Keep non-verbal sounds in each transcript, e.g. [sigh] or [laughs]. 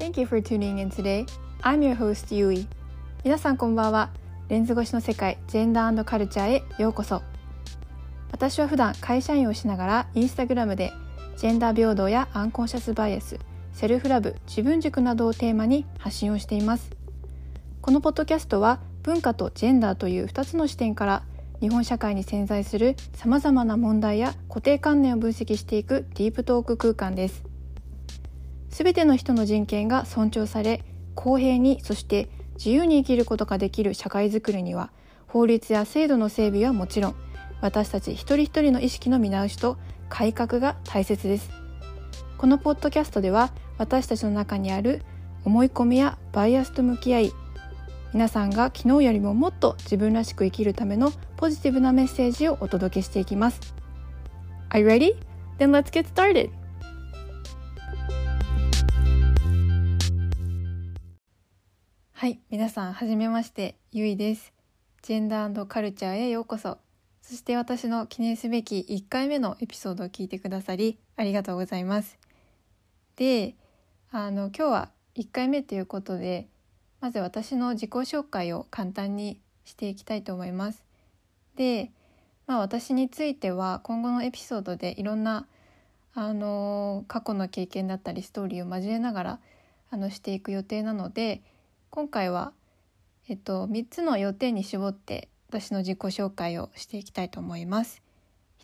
Thank you for tuning in today. I'm your host, Yui. 皆さんこんばんは。レンズ越しの世界、ジェンダーカルチャーへようこそ。私は普段会社員をしながらインスタグラムでジェンダー平等やアンコンシャスバイアス、セルフラブ、自分軸などをテーマに発信をしています。このポッドキャストは文化とジェンダーという2つの視点から日本社会に潜在するさまざまな問題や固定観念を分析していくディープトーク空間ですすべての人の人権が尊重され公平にそして自由に生きることができる社会づくりには法律や制度の整備はもちろん私たち一人一人の意識の見直しと改革が大切ですこのポッドキャストでは私たちの中にある思い込みやバイアスと向き合い皆さんが昨日よりももっと自分らしく生きるためのポジティブなメッセージをお届けしていきます。Are you ready? Then let's get started! はい、皆さんはじめまして、ゆいです。ジェンダーカルチャーへようこそ。そして私の記念すべき1回目のエピソードを聞いてくださりありがとうございます。で、あの今日は1回目ということでまず私の自己紹介を簡単にしていきたいと思います。で、まあ、私については今後のエピソードでいろんなあの過去の経験だったりストーリーを交えながらあのしていく予定なので今回は、えっと、3つの要点に絞って私の自己紹介をしていきたいと思います。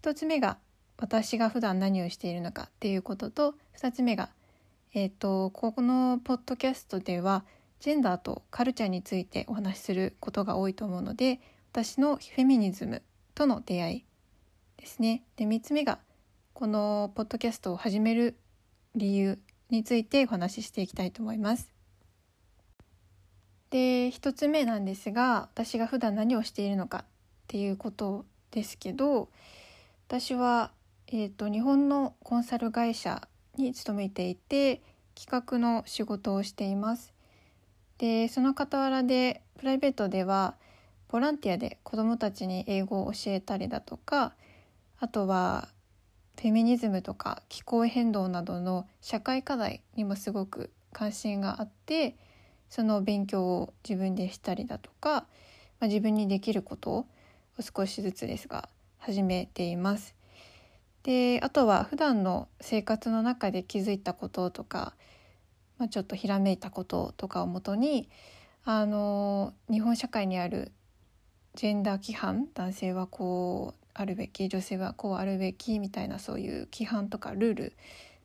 1つ目が私が普段何をしているのかっていうことと2つ目が、えっと、ここのポッドキャストではジェンダーとカルチャーについてお話しすることが多いと思うので私のフェミニズムとの出会いですね。で3つ目がこのポッドキャストを始める理由についてお話ししていきたいと思います。で1つ目なんですが私が普段何をしているのかっていうことですけど私は、えーと日本のコンサル会社に勤めていて企画の仕事をしています。でその傍らでプライベートではボランティアで子どもたちに英語を教えたりだとかあとはフェミニズムとか気候変動などの社会課題にもすごく関心があってその勉強を自分でしたりだとか、まあ、自分にできることを少しずつですが始めています。であとは普段の生活の中で気づいたこととかまあ、ちょっとひらめいたこととかをもとにあの日本社会にあるジェンダー規範男性はこうあるべき女性はこうあるべきみたいなそういう規範とかルール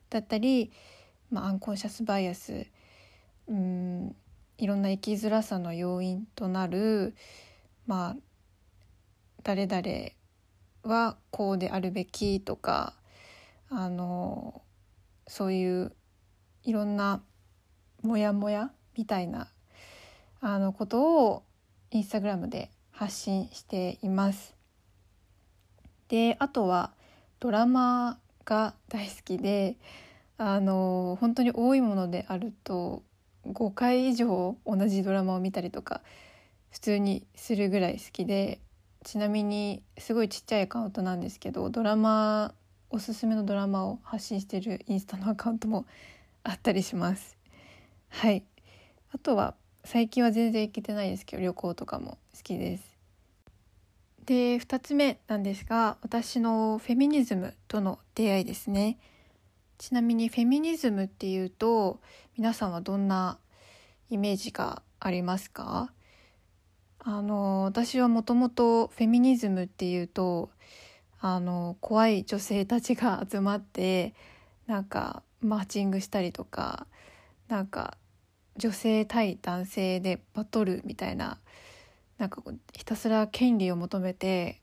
だったり、まあ、アンコンシャスバイアスうんいろんな生きづらさの要因となるまあ誰々はこうであるべきとかあのそういういろんなモヤモヤみたいなあのことをインスタグラムで発信しています。であとはドラマが大好きであの本当に多いものであると5回以上同じドラマを見たりとか普通にするぐらい好きでちなみにすごいちっちゃいアカウントなんですけどドラマおすすめのドラマを発信してるインスタのアカウントも [laughs] あったりします。はい。あとは最近は全然行けてないですけど旅行とかも好きです。で2つ目なんですが私のフェミニズムとの出会いですね。ちなみにフェミニズムっていうと皆さんはどんなイメージがありますか？あの私はもともとフェミニズムっていうとあの怖い女性たちが集まってなんかマーチングしたりとかなんか女性対男性でバトルみたいななんかひたすら権利を求めて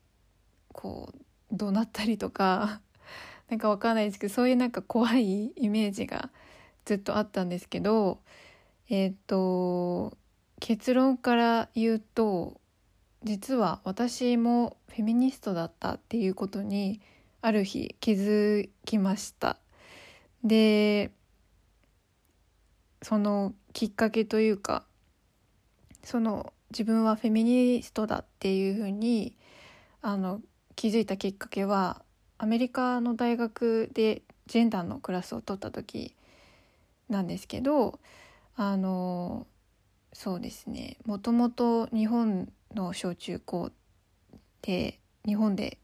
こう怒鳴ったりとかなんかわかんないですけどそういうなんか怖いイメージがずっとあったんですけどえっ、ー、と結論から言うと実は私もフェミニストだったっていうことにある日気づきました。でそのきっかけというかその自分はフェミニストだっていうふうにあの気づいたきっかけはアメリカの大学でジェンダーのクラスを取った時なんですけどあのそうですね。もともと日本の小中高で日本で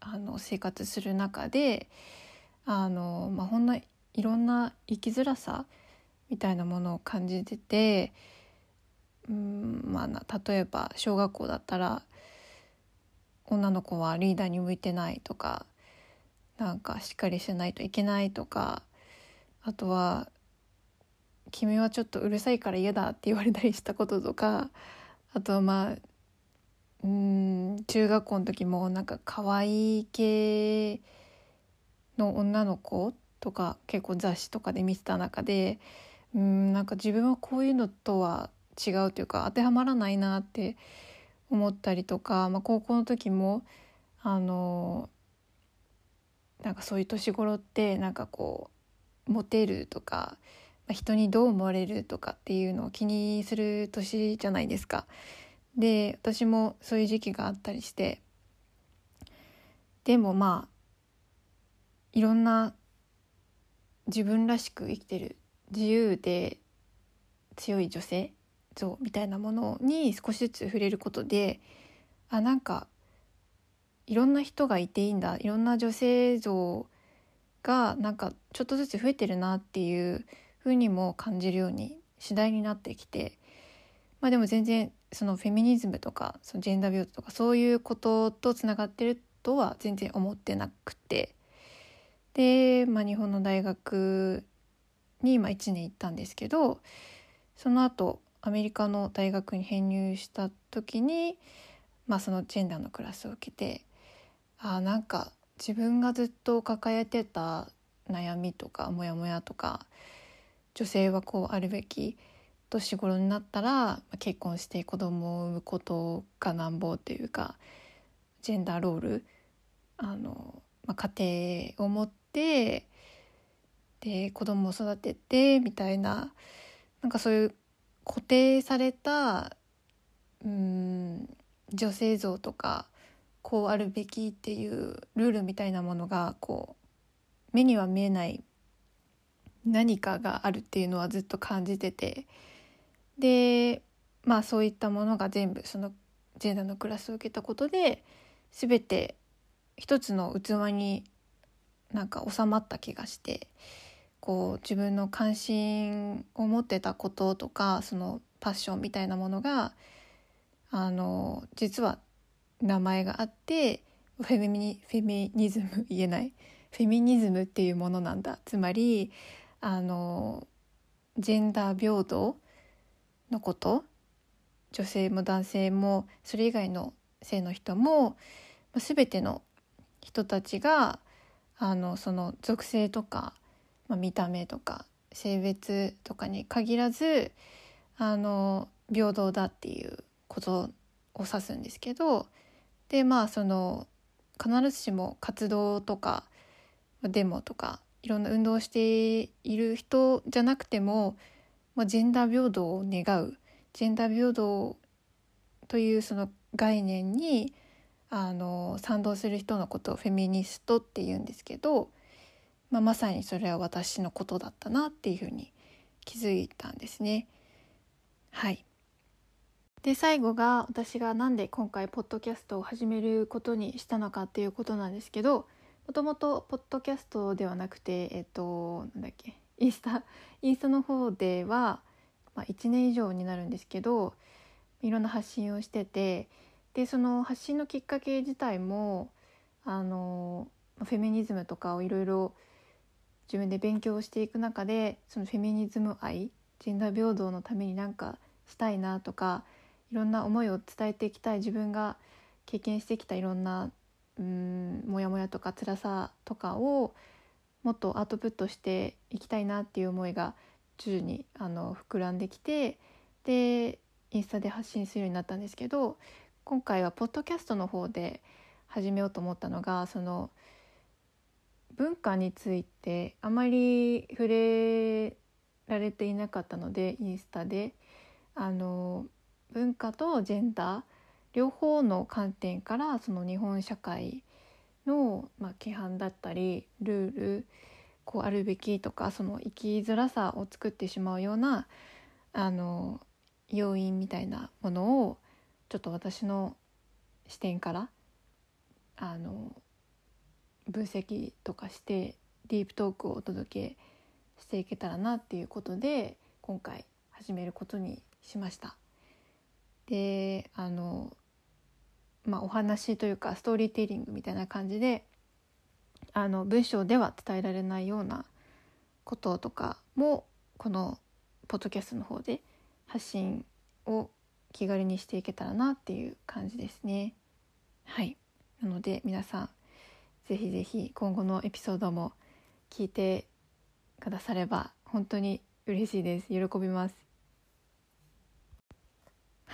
あの生活する中であの、まあ、ほんないろんな生きづらさみたいなものを感じててうんまあ例えば小学校だったら女の子はリーダーに向いてないとかなんかしっかりしないといけないとかあとは「君はちょっとうるさいから嫌だ」って言われたりしたこととかあとはまあうん中学校の時もなんか可愛い系の女の子とか結構雑誌とかで見てた中でうんなんか自分はこういうのとは違うというか当てはまらないなって思ったりとか、まあ、高校の時もあのかそういう年頃ってなんかこうモテるとか、まあ、人にどう思われるとかっていうのを気にする年じゃないですか。で私もそういう時期があったりしてでもまあいろんな自分らしく生きてる自由で強い女性像みたいなものに少しずつ触れることであなんかいろんな人がいていいんだいろんな女性像がなんかちょっとずつ増えてるなっていうふうにも感じるように次第になってきてまあでも全然そのフェミニズムとかそのジェンダー平等とかそういうこととつながってるとは全然思ってなくてで、まあ、日本の大学に今1年行ったんですけどその後アメリカの大学に編入した時に、まあ、そのジェンダーのクラスを受けてあなんか自分がずっと抱えてた悩みとかモヤモヤとか女性はこうあるべき年頃になったら結婚して子供を産むことがなんぼというかジェンダーロールあの、まあ、家庭を持ってで子供を育ててみたいななんかそういう固定されたうん女性像とかこうあるべきっていうルールみたいなものがこう目には見えない何かがあるっていうのはずっと感じてて。でまあそういったものが全部そのジェンダーのクラスを受けたことで全て一つの器になんか収まった気がしてこう自分の関心を持ってたこととかそのパッションみたいなものがあの実は名前があってフェミニフェミニズム [laughs] 言えない。フェミニズムっていうものなんだ。つまりあのジェンダー平等のこと。女性も男性もそれ以外の性の人も全ての人たちがあのその属性とかまあ、見た目とか性別とかに限らずあの平等だっていうことを指すんですけどでまあその必ずしも活動とかデモとかいろんな運動をしている人じゃなくても、まあ、ジェンダー平等を願うジェンダー平等というその概念にあの賛同する人のことをフェミニストって言うんですけどまあ、まさにそれは私のことだったなっていうふうに気づいたんですね。はいで最後が私が何で今回ポッドキャストを始めることにしたのかっていうことなんですけどもともとポッドキャストではなくてえっとなんだっけインスタインスタの方では、まあ、1年以上になるんですけどいろんな発信をしててでその発信のきっかけ自体もあのフェミニズムとかをいろいろ自分で勉強していく中でそのフェミニズム愛ジェンダー平等のために何かしたいなとかいろんな思いを伝えていきたい自分が経験してきたいろんなうんモヤモヤとか辛さとかをもっとアウトプットしていきたいなっていう思いが徐々にあの膨らんできてでインスタで発信するようになったんですけど今回はポッドキャストの方で始めようと思ったのがその文化についてあまり触れられていなかったのでインスタで。あの文化とジェンダー両方の観点からその日本社会の、まあ、規範だったりルールこうあるべきとかその生きづらさを作ってしまうようなあの要因みたいなものをちょっと私の視点からあの分析とかしてディープトークをお届けしていけたらなっていうことで今回始めることにしました。であのまあお話というかストーリーテリングみたいな感じであの文章では伝えられないようなこととかもこのポッドキャストの方で発信を気軽にしていけたらなっていう感じですね。はい。なので皆さんぜひぜひ今後のエピソードも聞いてくだされば本当に嬉しいです。喜びます。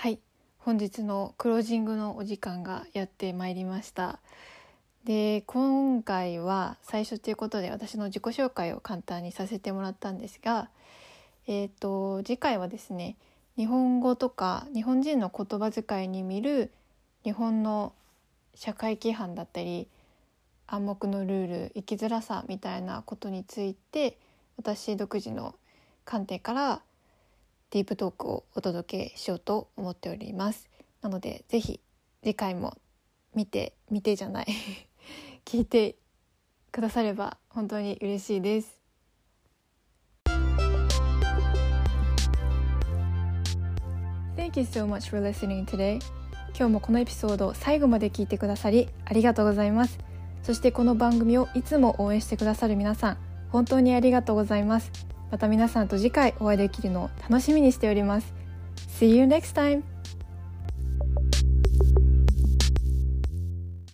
はい。本日のクロージングのお時間がやってまいりました。で今回は最初ということで私の自己紹介を簡単にさせてもらったんですがえっ、ー、と次回はですね日本語とか日本人の言葉遣いに見る日本の社会規範だったり暗黙のルール生きづらさみたいなことについて私独自の観点からディープトークをお届けしようと思っております。なのでぜひ次回も見て見てじゃない。[laughs] 聞いてくだされば本当に嬉しいです。今日もこのエピソード最後まで聞いてくださりありがとうございます。そしてこの番組をいつも応援してくださる皆さん本当にありがとうございます。また皆さんと次回お会いできるのを楽しみにしております See you next time!